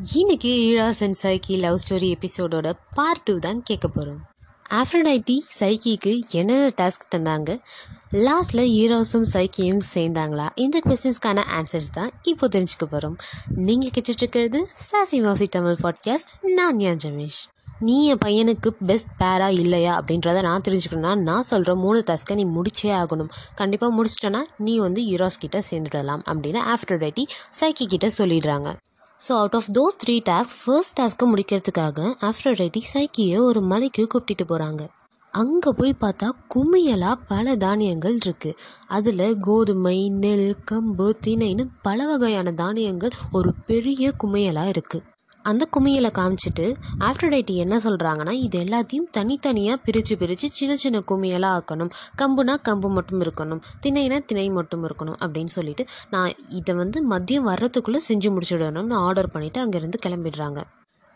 இன்னைக்கு Eros and Psyche love story எபிசோடோட part two தான் கேட்க போகிறோம் ஆஃப்ரடைட்டி சைக்கிக்கு என்ன டாஸ்க் தந்தாங்க? லாஸ்ட்டில் ஈரோஸும் சைக்கியும் சேர்ந்தாங்களா? இந்த கொஸ்டின்ஸ்க்கான ஆன்சர்ஸ் தான் இப்போ தெரிஞ்சுக்க போகிறோம் நீங்கள் கேட்டுட்ருக்கிறது சாசி மாசி தமிழ் பாட்காஸ்ட் நான் ஞான் ரமேஷ் நீ என் பையனுக்கு பெஸ்ட் பேரா இல்லையா அப்படின்றத நான் தெரிஞ்சுக்கணும்னா நான் சொல்கிற மூணு டாஸ்க்கை நீ முடிச்சே ஆகணும். கண்டிப்பாக முடிச்சிட்டனா நீ வந்து ஈரோஸ் கிட்ட சேர்ந்துடலாம் அப்படின்னு ஆஃப்ரடைட்டி சைக்கி கிட்ட சொல்லிடுறாங்க. So out of those three task first டாஸ்க்கை முடிக்கிறதுக்காக ஆஃப்ரோடைட்டி சைக்கியை ஒரு மலைக்கு கூப்பிட்டுட்டு போகிறாங்க அங்கே போய் பார்த்தா குமியலாக பல தானியங்கள் இருக்குது அதில் கோதுமை நெல் கம்பு திணைன்னு பல வகையான தானியங்கள் ஒரு பெரிய குமியலாக இருக்குது அந்த குமியலை காமிச்சிட்டு ஆஃப்ரோடைட்டி என்ன சொல்கிறாங்கன்னா இது எல்லாத்தையும் தனித்தனியாக பிரித்து பிரித்து சின்ன சின்ன குமியலாக ஆக்கணும். கம்புனா கம்பு மட்டும் இருக்கணும். திணைனா திணை மட்டும் இருக்கணும் அப்படின்னு சொல்லிட்டு நான் இதை வந்து மதியம் வர்றதுக்குள்ளே செஞ்சு முடிச்சுடணும்னு ஆர்டர் பண்ணிவிட்டு அங்கேருந்து கிளம்பிடுறாங்க.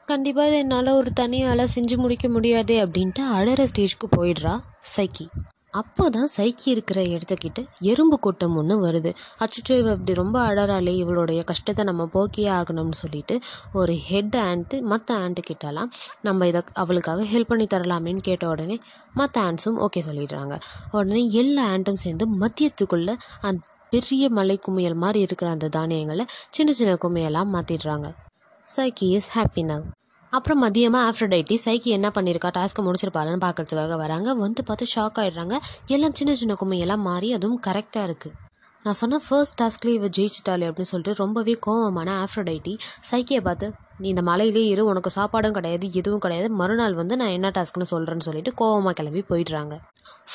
கண்டிப்பாக இது என்னால் ஒரு தனியால் செஞ்சு முடிக்க முடியாதே அப்படின்ட்டு அழற ஸ்டேஜ்க்கு போயிடுறா சைக்கி. அப்போ தான் சைக்கி இருக்கிற இடத்துக்கிட்ட எறும்பு கூட்டம் ஒன்று வருது. அச்சுச்சோ இவ இப்படி ரொம்ப அழறாளே இவளுடைய கஷ்டத்தை நம்ம போக்கியே ஆகணும்னு சொல்லிட்டு ஒரு ஹெட் ஆண்ட்டு மற்ற ஆண்ட்டு கிட்டலாம் நம்ம இதை அவளுக்காக ஹெல்ப் பண்ணி தரலாமேன்னு கேட்ட உடனே மற்ற ஆண்ட்ஸும் ஓகே சொல்லிடுறாங்க. உடனே எல்லா ஆண்ட்டும் சேர்ந்து மத்தியத்துக்குள்ளே அந்த பெரிய மலை குமியல் மாதிரி இருக்கிற அந்த தானியங்களை சின்ன சின்ன குமியலாக மாற்றிடுறாங்க சைக்கி இஸ் ஹாப்பி நவ் அப்புறம் மதியமாக ஆஃப்ரடைட்டி சைக்கி என்ன பண்ணியிருக்கா டாஸ்க்கை முடிச்சிருப்பாருன்னு பார்க்குறதுக்காக வராங்க. வந்து பார்த்து ஷாக் ஆகிடுறாங்க எல்லாம் சின்ன சின்ன கும்மையெல்லாம் மாறி அதுவும் கரெக்டாக இருக்குது நான் சொன்ன ஃபர்ஸ்ட் டாஸ்க்லேயே இவ ஜெயிச்சிட்டாலே அப்படின்னு சொல்லிட்டு ரொம்பவே கோவமான ஆஃப்ரடைட்டி சைக்கியை பார்த்து நீ இந்த மலையிலே இரு உனக்கு சாப்பாடும் கிடையாது எதுவும் கிடையாது. மறுநாள் வந்து நான் என்ன டாஸ்க்னு சொல்கிறேன்னு சொல்லிட்டு கோவமாக கிளம்பி போயிடுறாங்க.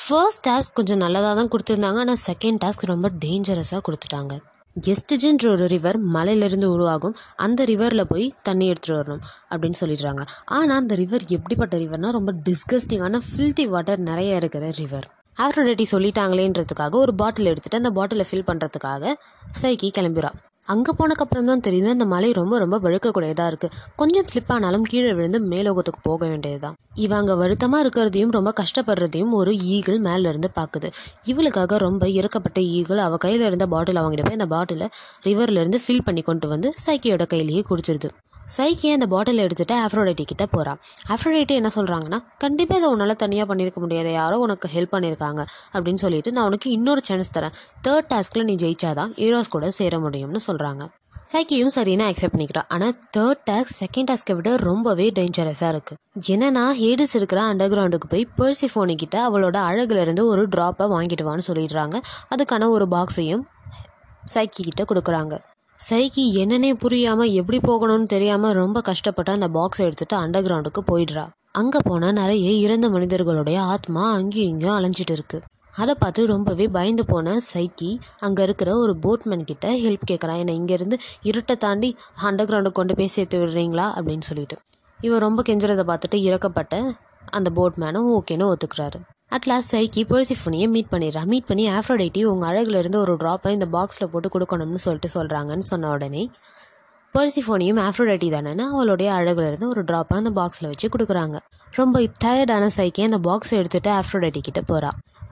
ஃபர்ஸ்ட் டாஸ்க் கொஞ்சம் நல்லதாக தான் கொடுத்துருந்தாங்க. ஆனால் செகண்ட் டாஸ்க் ரொம்ப டேஞ்சரஸாக கொடுத்துட்டாங்க. எஸ்டிஜின்ற ஒரு ரிவர் மலையிலேருந்து உருவாகும். அந்த ரிவரில் போய் தண்ணி எடுத்துகிட்டு வரணும் அப்படின்னு சொல்லிடுறாங்க. ஆனால் அந்த ரிவர் எப்படிப்பட்ட ரிவர்னால் ரொம்ப டிஸ்கஸ்டிங்கான ஃபில்த்தி வாட்டர் நிறைய இருக்கிற ரிவர் ஆஃப்ரோடேட்டி சொல்லிட்டாங்களேன்றதுக்காக ஒரு பாட்டில் எடுத்துகிட்டு அந்த பாட்டிலை ஃபில் பண்ணுறதுக்காக சைக்கி கிளம்பிடுறா. அங்கே போனக்கப்புறம் தான் தெரியுது அந்த மலை ரொம்ப ரொம்ப வழுக்கக்கூடியதாக இருக்குது கொஞ்சம் ஸ்லிப் ஆனாலும் கீழே விழுந்து மேலோகத்துக்கு போக வேண்டியதுதான். இவங்க வருத்தமாக இருக்கிறதையும் ரொம்ப கஷ்டப்படுறதையும் ஒரு ஈகிள் மேலேருந்து பார்க்குது இவளுக்காக ரொம்ப இறக்கப்பட்ட ஈகிள் அவள் கையில் இருந்த பாட்டில் வாங்கிட்டு போய் அந்த பாட்டிலை ரிவர்லேருந்து ஃபில் பண்ணி கொண்டு வந்து சைக்கியோட கையிலேயே குடிச்சிருது. சைக்கி அந்த பாட்டில் எடுத்துகிட்டு ஆஃப்ரோடைட்டி கிட்ட போகிறான் ஆஃப்ரோடைட்டி என்ன சொல்கிறாங்கன்னா கண்டிப்பாக இதை உன்னால் தனியாக பண்ணியிருக்க முடியாது. யாரோ உனக்கு ஹெல்ப் பண்ணியிருக்காங்க அப்படின்னு சொல்லிட்டு நான் உனக்கு இன்னொரு சான்ஸ் தரேன். தேர்ட் டாஸ்கில் நீ ஜெயிச்சாதான் ஹீரோஸ் கூட சேர முடியும்னு சொல்கிறாங்க சைக்கியும் சரின்னு அக்செப்ட் பண்ணிக்கிறான் ஆனால் தேர்ட் டாஸ்க் செகண்ட் டாஸ்க்கை விட ரொம்பவே டேஞ்சரஸாக இருக்குது என்னன்னா ஹேடிஸ் இருக்கிற அண்டர் கிரவுண்டுக்கு போய் பெர்சிஃபோனி கிட்ட அவளோட அழகுலேருந்து ஒரு ட்ராப்பை வாங்கிட்டு வான்னு சொல்லிடுறாங்க. அதுக்கான ஒரு பாக்ஸையும் சைக்கி கிட்ட கொடுக்குறாங்க. சைக்கி என்னன்னே புரியாமல் எப்படி போகணும்னு தெரியாமல் ரொம்ப கஷ்டப்பட்டு அந்த பாக்ஸை எடுத்துகிட்டு அண்டர் கிரவுண்டுக்கு போயிடுறா. அங்கே போனால் நிறைய இறந்த மனிதர்களுடைய ஆத்மா அங்கேயும் இங்கேயும் அலைஞ்சிட்டு இருக்கு. அதை பார்த்து ரொம்பவே பயந்து போன சைக்கி அங்கே இருக்கிற ஒரு போட்மேன் கிட்ட ஹெல்ப் கேட்குறான் என்னை இங்கேருந்து இருட்டை தாண்டி அண்டர் கிரவுண்டுக்கு கொண்டு போய் சேர்த்து விடுறீங்களா? அப்படின்னு சொல்லிட்டு. இவன் ரொம்ப கெஞ்சுறதை பார்த்துட்டு இறக்கப்பட்ட அந்த போட்மேனும் ஓகேன்னு ஒத்துக்கிறாரு. அட்லாஸ்ட் சைக்கி பெர்சிஃபோனியை மீட் பண்ணிடுறா. மீட் பண்ணி ஆஃப்ரோடைட்டி உங்கள் அழகுலேருந்து ஒரு ட்ராப்பை இந்த பாக்ஸில் போட்டு கொடுக்கணும்னு சொல்லிட்டு சொல்கிறாங்கன்னு சொன்ன உடனே பெர்சிஃபோனியும் ஆஃப்ரோடைட்டி தானேன்னு அவளுடைய அழகுலேருந்து ஒரு ட்ராப்பை அந்த பாக்ஸில் வச்சு கொடுக்குறாங்க. ரொம்ப டயர்டான சைக்கி அந்த பாக்ஸை எடுத்துகிட்டு ஆஃப்ரோடைட்டி கிட்ட போகிறா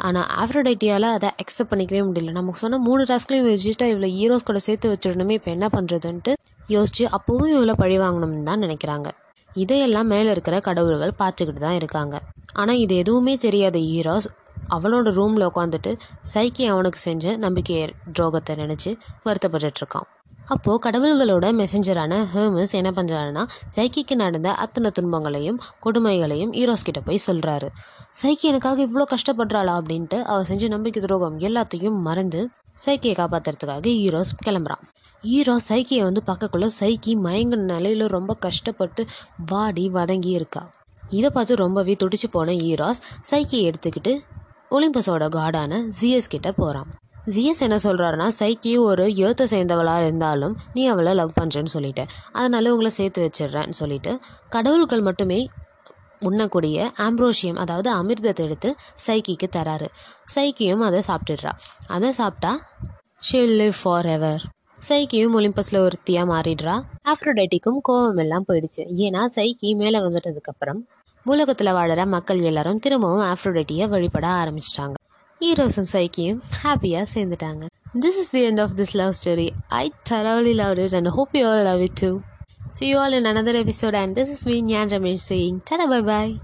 ஆனால் ஆஃப்ரோடைட்டியால் அதை அக்செப்ட் பண்ணிக்கவே முடியல. நமக்கு சொன்ன மூணு டாஸ்க்லையும் வச்சுட்டா இவ்வளோ ஹீரோஸ் கூட சேர்த்து வச்சிடணுமே இப்போ என்ன பண்ணுறதுன்ட்டு யோசிச்சு அப்போவும் இவ்வளோ பழி வாங்கணும்னு தான் நினைக்கிறாங்க. இதையெல்லாம் மேலே இருக்கிற கடவுள்கள் பார்த்துக்கிட்டு தான் இருக்காங்க. ஆனால் இது எதுவுமே தெரியாத ஹீரோஸ் அவளோட ரூமில் உட்காந்துட்டு சைக்கி அவனுக்கு செஞ்ச நம்பிக்கை துரோகத்தை நினச்சி வருத்தப்பட்டுருக்கான் அப்போது கடவுள்களோட மெசஞ்சரான ஹேமஸ் என்ன பண்ணுறாருன்னா சைக்கிக்கு நடந்த அத்தனை துன்பங்களையும் கொடுமைகளையும் ஹீரோஸ் கிட்ட போய் சொல்கிறாரு சைக்கி எனக்காக இவ்வளோ கஷ்டப்படுறாளா அப்படின்ட்டு அவள் செஞ்ச நம்பிக்கை துரோகம் எல்லாத்தையும் மறந்து சைக்கியை காப்பாற்றுறதுக்காக ஹீரோஸ் கிளம்புறான். ஹீரோ சைக்கியை வந்து பார்க்கக்குள்ள சைக்கி மயங்கின நிலையில் ரொம்ப கஷ்டப்பட்டு வாடி வதங்கி இருக்கா இதை பார்த்து ரொம்பவே துடிச்சு போன ஹீரோஸ் சைக்கியை எடுத்துக்கிட்டு ஒலிம்பஸோட காடான ஜிஎஸ் கிட்ட போகிறான் ஜிஎஸ் என்ன சொல்கிறாருன்னா சைக்கி ஒரு ஏத்த சேர்ந்தவளாக இருந்தாலும் நீ அவளை லவ் பண்ணுறேன்னு சொல்லிட்டு அதனால உங்களை சேர்த்து வச்சிடுறேன்னு சொல்லிட்டு கடவுள்கள் மட்டுமே உண்ணக்கூடிய ஆம்ப்ரோஷியம் அதாவது அமிர்தத்தை எடுத்து சைக்கிக்கு தராரு. சைக்கியும் அதை சாப்பிட்டுடுறா. அதை சாப்பிட்டா ஷில் லிவ் ஃபார் எவர் சைக்கியும் ஒலிம்பஸில் ஒருத்தியாக மாறிடுறா. ஆஃப்ரோடைட்டிக்கும் கோவம் எல்லாம் போயிடுச்சு. ஏன்னா சைக்கி மேலே வந்துட்டதுக்கப்புறம் உலகத்தில் வாழற மக்கள் எல்லாரும் திரும்பவும் ஆஃப்ரோடைட்டியை வழிபட ஆரம்பிச்சிட்டாங்க. ஹீரோஸும் சைக்கியும் ஹாப்பியாக சேர்ந்துட்டாங்க. This is the end of this love story I thoroughly loved it and hope you all love it too. See you all in another episode and this is me Nyan Ramesh saying tada bye bye.